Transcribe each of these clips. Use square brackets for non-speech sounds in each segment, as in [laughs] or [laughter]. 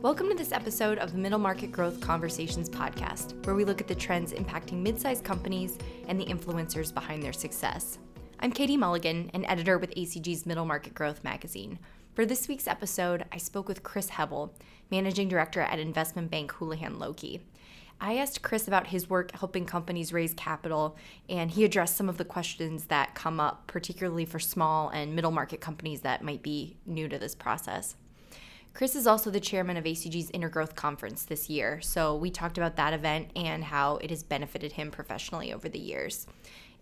Welcome to this episode of the Middle Market Growth Conversations podcast, where we look at the trends impacting mid sized companies and the influencers behind their success. I'm Katie Mulligan, an editor with ACG's Middle Market Growth magazine. For this week's episode, I spoke with Chris Hebel, managing director at investment bank Houlihan Lokey. I asked Chris about his work helping companies raise capital, and he addressed some of the questions that come up, particularly for small and middle market companies that might be new to this process. Chris is also the chairman of ACG's Intergrowth Conference this year, so we talked about that event and how it has benefited him professionally over the years.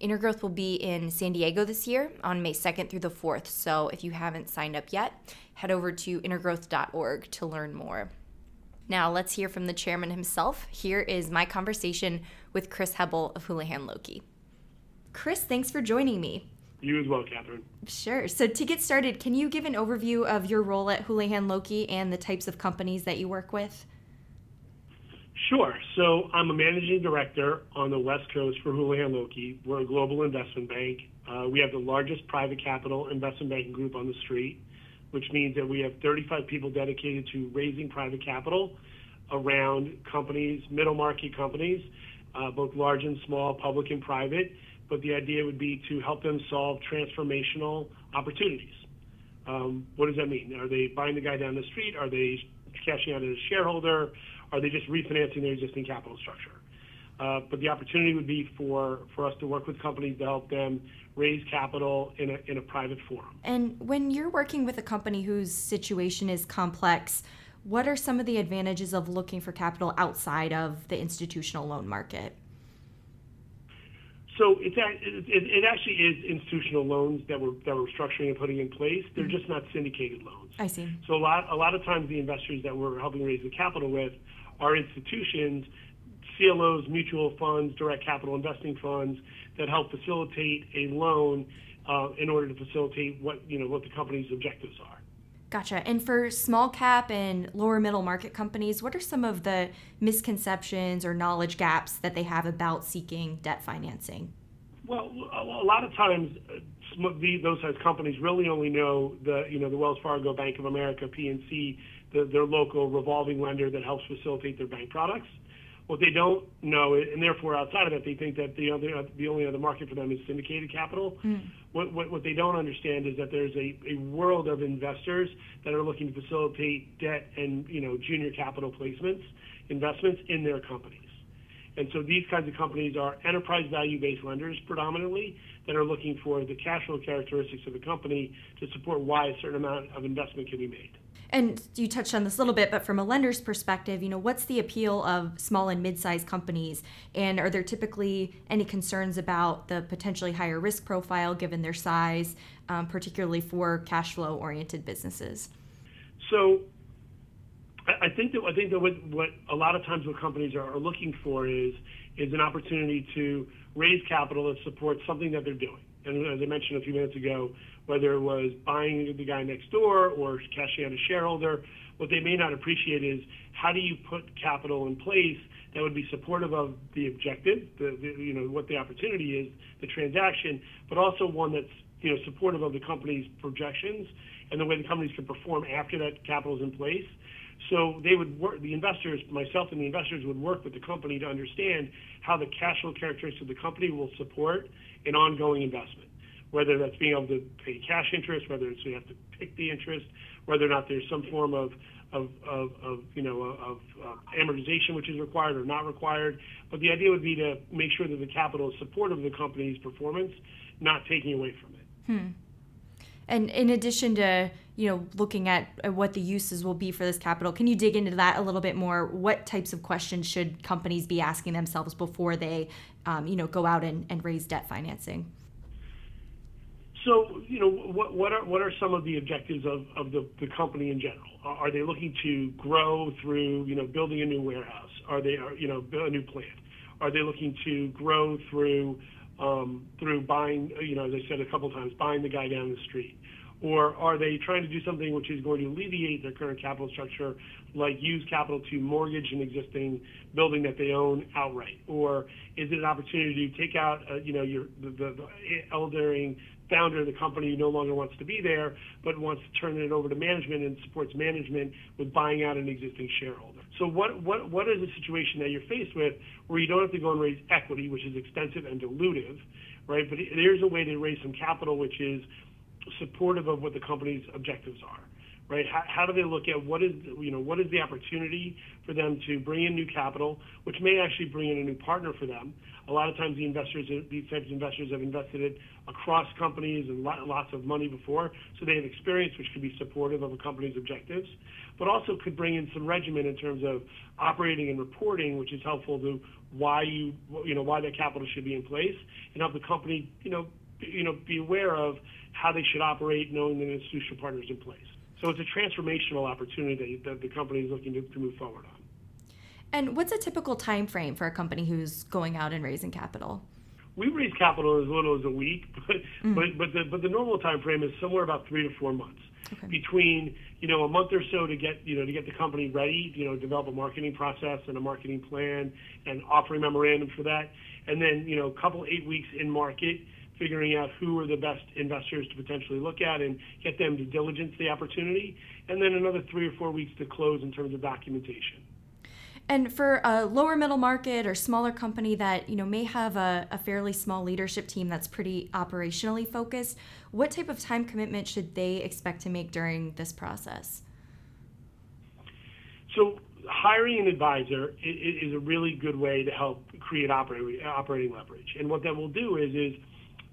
Intergrowth will be in San Diego this year on May 2nd through the 4th, so if you haven't signed up yet, head over to intergrowth.org to learn more. Now, let's hear from the chairman himself. Here is my conversation with Chris Hebel of Houlihan Lokey. Chris, thanks for joining me. You as well, Catherine. Sure. So, to get started, can you give an overview of your role at Houlihan Lokey and the types of companies that you work with? Sure. So, I'm a managing director on the West Coast for Houlihan Lokey. We're a global investment bank. Uh, we have the largest private capital investment banking group on the street, which means that we have 35 people dedicated to raising private capital around companies, middle market companies, uh, both large and small, public and private but the idea would be to help them solve transformational opportunities. Um, what does that mean? Are they buying the guy down the street? Are they cashing out as a shareholder? Are they just refinancing their existing capital structure? Uh, but the opportunity would be for, for us to work with companies to help them raise capital in a, in a private forum. And when you're working with a company whose situation is complex, what are some of the advantages of looking for capital outside of the institutional loan market? So it's it, it actually is institutional loans that we're that we're structuring and putting in place. They're mm-hmm. just not syndicated loans. I see. So a lot a lot of times the investors that we're helping raise the capital with are institutions, CLOs, mutual funds, direct capital investing funds that help facilitate a loan uh, in order to facilitate what you know what the company's objectives are. Gotcha. And for small cap and lower middle market companies, what are some of the misconceptions or knowledge gaps that they have about seeking debt financing? Well, a lot of times, those size companies really only know the you know the Wells Fargo, Bank of America, PNC, the, their local revolving lender that helps facilitate their bank products. What they don't know, and therefore outside of that, they think that the other, the only other market for them is syndicated capital. Mm. What, what, what they don't understand is that there's a, a world of investors that are looking to facilitate debt and you know junior capital placements, investments in their companies. And so these kinds of companies are enterprise value-based lenders predominantly that are looking for the cash flow characteristics of the company to support why a certain amount of investment can be made. And you touched on this a little bit, but from a lender's perspective, you know, what's the appeal of small and mid-sized companies? And are there typically any concerns about the potentially higher risk profile given their size, um, particularly for cash flow oriented businesses? So I think that I think that what, what a lot of times what companies are, are looking for is is an opportunity to raise capital that supports something that they're doing. And as I mentioned a few minutes ago, whether it was buying the guy next door or cashing out a shareholder, what they may not appreciate is how do you put capital in place that would be supportive of the objective, the, the, you know what the opportunity is, the transaction, but also one that's you know supportive of the company's projections and the way the companies can perform after that capital is in place. So they would work, the investors, myself and the investors would work with the company to understand how the cash flow characteristics of the company will support an ongoing investment. Whether that's being able to pay cash interest, whether it's we have to PIK the interest, whether or not there's some form of of, of, of you know of uh, amortization which is required or not required. But the idea would be to make sure that the capital is supportive of the company's performance, not taking away from it. Hmm. And in addition to you know looking at what the uses will be for this capital, can you dig into that a little bit more? What types of questions should companies be asking themselves before they um, you know go out and, and raise debt financing? So, you know, what, what are what are some of the objectives of, of the, the company in general? Are they looking to grow through, you know, building a new warehouse? Are they, you know, a new plant? Are they looking to grow through um, through buying, you know, as I said a couple times, buying the guy down the street? Or are they trying to do something which is going to alleviate their current capital structure, like use capital to mortgage an existing building that they own outright? Or is it an opportunity to take out, uh, you know, your the, the, the eldering founder of the company no longer wants to be there, but wants to turn it over to management and supports management with buying out an existing shareholder. So what, what, what is a situation that you're faced with where you don't have to go and raise equity, which is expensive and dilutive, right? But there's a way to raise some capital which is supportive of what the company's objectives are right? How, how do they look at what is you know what is the opportunity for them to bring in new capital, which may actually bring in a new partner for them. A lot of times, the investors, these types of investors, have invested it across companies and lots of money before, so they have experience which could be supportive of a company's objectives, but also could bring in some regimen in terms of operating and reporting, which is helpful to why you you know why that capital should be in place, and help the company you know you know be aware of how they should operate, knowing the institutional partners in place. So it's a transformational opportunity that the company is looking to, to move forward on. And what's a typical time frame for a company who's going out and raising capital? We raise capital as little as a week, [laughs] but mm. but but the but the normal time frame is somewhere about three to four months. Okay. Between you know a month or so to get you know to get the company ready, you know develop a marketing process and a marketing plan and offering memorandum for that, and then you know a couple eight weeks in market figuring out who are the best investors to potentially look at and get them to diligence the opportunity, and then another three or four weeks to close in terms of documentation. And for a lower middle market or smaller company that you know may have a, a, fairly small leadership team that's pretty operationally focused, what type of time commitment should they expect to make during this process? So hiring an advisor is a really good way to help create operating operating leverage. And what that will do is is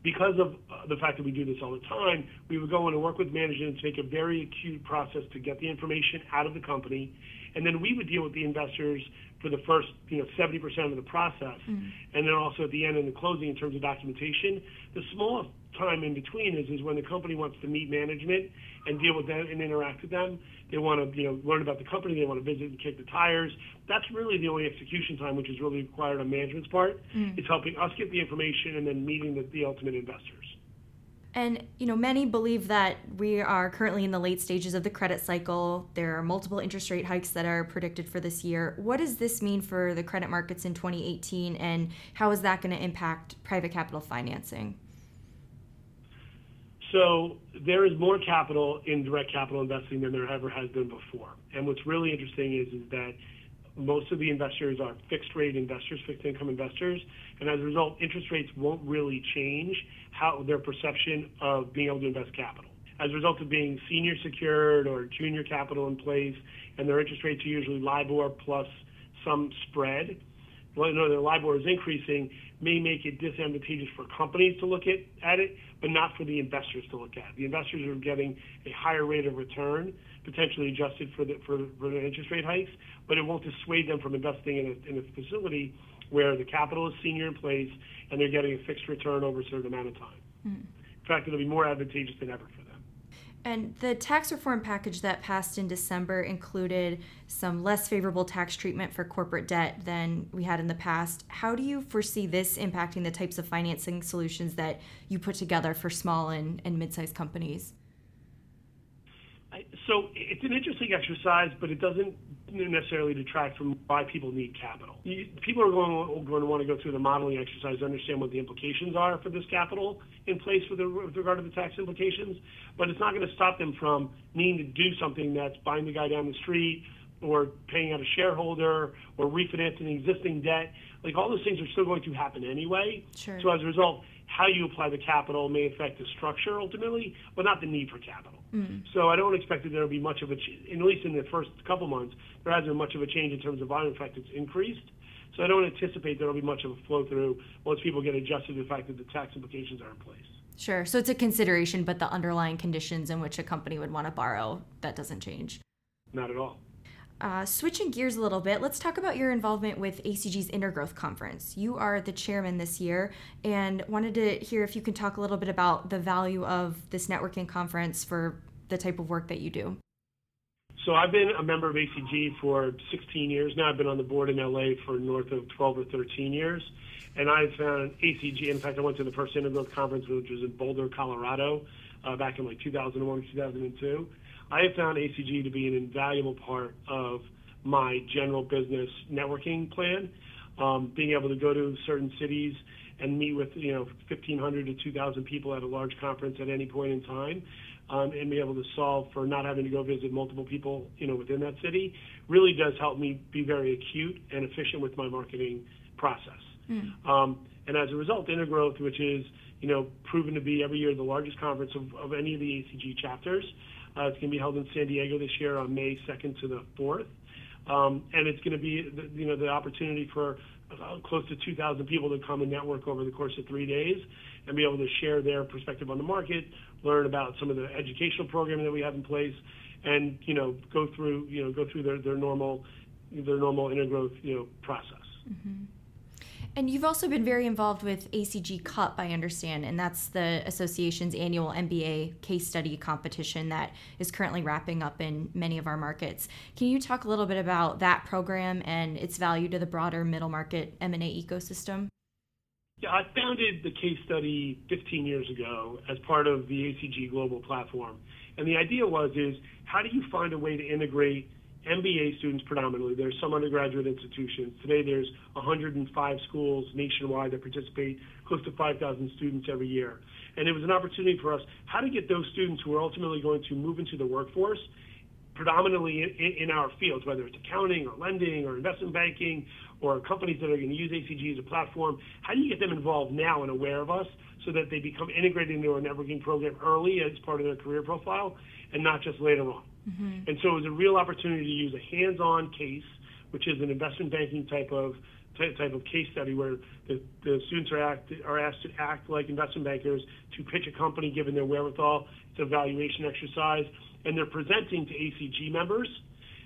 because of uh, the fact that we do this all the time, we would go in and work with management to take a very acute process to get the information out of the company, and then we would deal with the investors for the first, you know, 70% of the process, mm-hmm. and then also at the end in the closing in terms of documentation. The smallest time in between is is when the company wants to meet management and deal with them and interact with them. They want to you know learn about the company. They want to visit and kick the tires. That's really the only execution time which is really required on management's part. Mm. It's helping us get the information and then meeting the, the ultimate investors. And you know, many believe that we are currently in the late stages of the credit cycle. There are multiple interest rate hikes that are predicted for this year. What does this mean for the credit markets in 2018 and how is that going to impact private capital financing? So there is more capital in direct capital investing than there ever has been before. And what's really interesting is, is that most of the investors are fixed rate investors, fixed income investors, and as a result, interest rates won't really change how their perception of being able to invest capital. As a result of being senior secured or junior capital in place, and their interest rates are usually LIBOR plus some spread. Well, know, their LIBOR is increasing, may make it disadvantageous for companies to look at, at it, but not for the investors to look at. The investors are getting a higher rate of return, potentially adjusted for the, for, for the interest rate hikes, but it won't dissuade them from investing in a, in a facility where the capital is senior in place and they're getting a fixed return over a certain amount of time. Mm. In fact, it'll be more advantageous than ever for. And the tax reform package that passed in December included some less favorable tax treatment for corporate debt than we had in the past. How do you foresee this impacting the types of financing solutions that you put together for small and, and mid sized companies? So it's an interesting exercise, but it doesn't necessarily detract from why people need capital. People are going, going to want to go through the modeling exercise to understand what the implications are for this capital in place with, the, with regard to the tax implications, but it's not going to stop them from needing to do something that's buying the guy down the street or paying out a shareholder or refinancing existing debt. Like all those things are still going to happen anyway. Sure. So as a result, how you apply the capital may affect the structure ultimately, but not the need for capital. Mm. So I don't expect that there will be much of a, ch- at least in the first couple months, there hasn't been much of a change in terms of volume. In fact, it's increased. So I don't anticipate there will be much of a flow through once people get adjusted to the fact that the tax implications are in place. Sure. So it's a consideration, but the underlying conditions in which a company would want to borrow, that doesn't change. Not at all. Uh, switching gears a little bit, let's talk about your involvement with ACG's Intergrowth Conference. You are the chairman this year, and wanted to hear if you can talk a little bit about the value of this networking conference for the type of work that you do. So I've been a member of ACG for 16 years now. I've been on the board in LA for north of 12 or 13 years. And I've found ACG, in fact, I went to the first Intergrowth conference, which was in Boulder, Colorado, uh, back in like 2001, 2002. I have found ACG to be an invaluable part of my general business networking plan. Um, being able to go to certain cities and meet with you know 1,500 to 2,000 people at a large conference at any point in time, um, and be able to solve for not having to go visit multiple people you know within that city, really does help me be very acute and efficient with my marketing process. Mm. Um, and as a result, Intergrowth, which is you know proven to be every year the largest conference of, of any of the ACG chapters, uh, it's going to be held in San Diego this year on May 2nd to the 4th. Um, and it's going to be, the, you know, the opportunity for uh, close to 2,000 people to come and network over the course of three days and be able to share their perspective on the market, learn about some of the educational programming that we have in place, and you know, go through, you know, go through their, their normal, their normal intergrowth, you know, process. Mm-hmm. And you've also been very involved with ACG Cup, I understand, and that's the association's annual MBA case study competition that is currently wrapping up in many of our markets. Can you talk a little bit about that program and its value to the broader middle market M&A ecosystem? Yeah, I founded the case study 15 years ago as part of the ACG Global platform. And the idea was is how do you find a way to integrate MBA students predominantly. There's some undergraduate institutions. Today there's 105 schools nationwide that participate, close to 5,000 students every year. And it was an opportunity for us how to get those students who are ultimately going to move into the workforce predominantly in, in our fields, whether it's accounting or lending or investment banking or companies that are going to use ACG as a platform, how do you get them involved now and aware of us so that they become integrated into our networking program early as part of their career profile and not just later on? Mm-hmm. And so it was a real opportunity to use a hands-on case, which is an investment banking type of type of case study where the, the students are, act, are asked to act like investment bankers to pitch a company given their wherewithal. It's a valuation exercise, and they're presenting to ACG members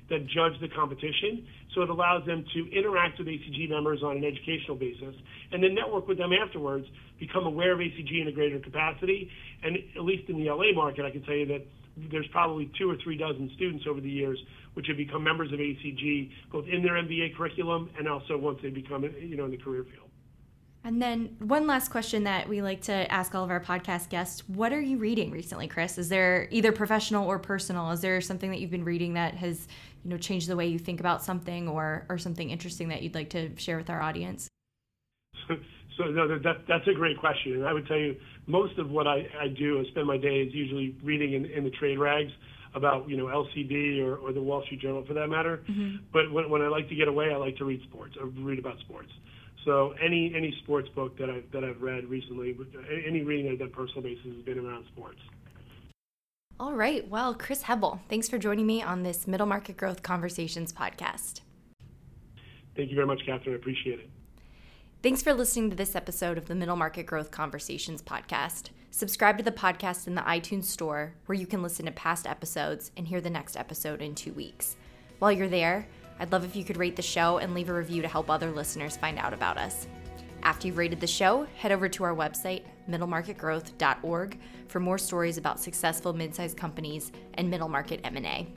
that judge the competition. So it allows them to interact with ACG members on an educational basis and then network with them afterwards, become aware of ACG in a greater capacity. And at least in the LA market, I can tell you that there's probably two or three dozen students over the years which have become members of ACG, both in their MBA curriculum and also once they become, you know, in the career field. And then one last question that we like to ask all of our podcast guests: What are you reading recently, Chris? Is there either professional or personal? Is there something that you've been reading that has, you know, changed the way you think about something, or or something interesting that you'd like to share with our audience? [laughs] So no, that, that's a great question, and I would tell you most of what I, I do, and spend my day is usually reading in, in the trade rags about you know LCD or, or the Wall Street Journal for that matter. Mm-hmm. But when, when I like to get away, I like to read sports or read about sports. So any any sports book that I've that I've read recently, any reading I've done personal basis has been around sports. All right. Well, Chris Hebel, thanks for joining me on this Middle Market Growth Conversations podcast. Thank you very much, Catherine. I appreciate it. Thanks for listening to this episode of the Middle Market Growth Conversations podcast. Subscribe to the podcast in the iTunes Store, where you can listen to past episodes and hear the next episode in two weeks. While you're there, I'd love if you could rate the show and leave a review to help other listeners find out about us. After you've rated the show, head over to our website, middlemarketgrowth.org, for more stories about successful mid-sized companies and middle market M&A.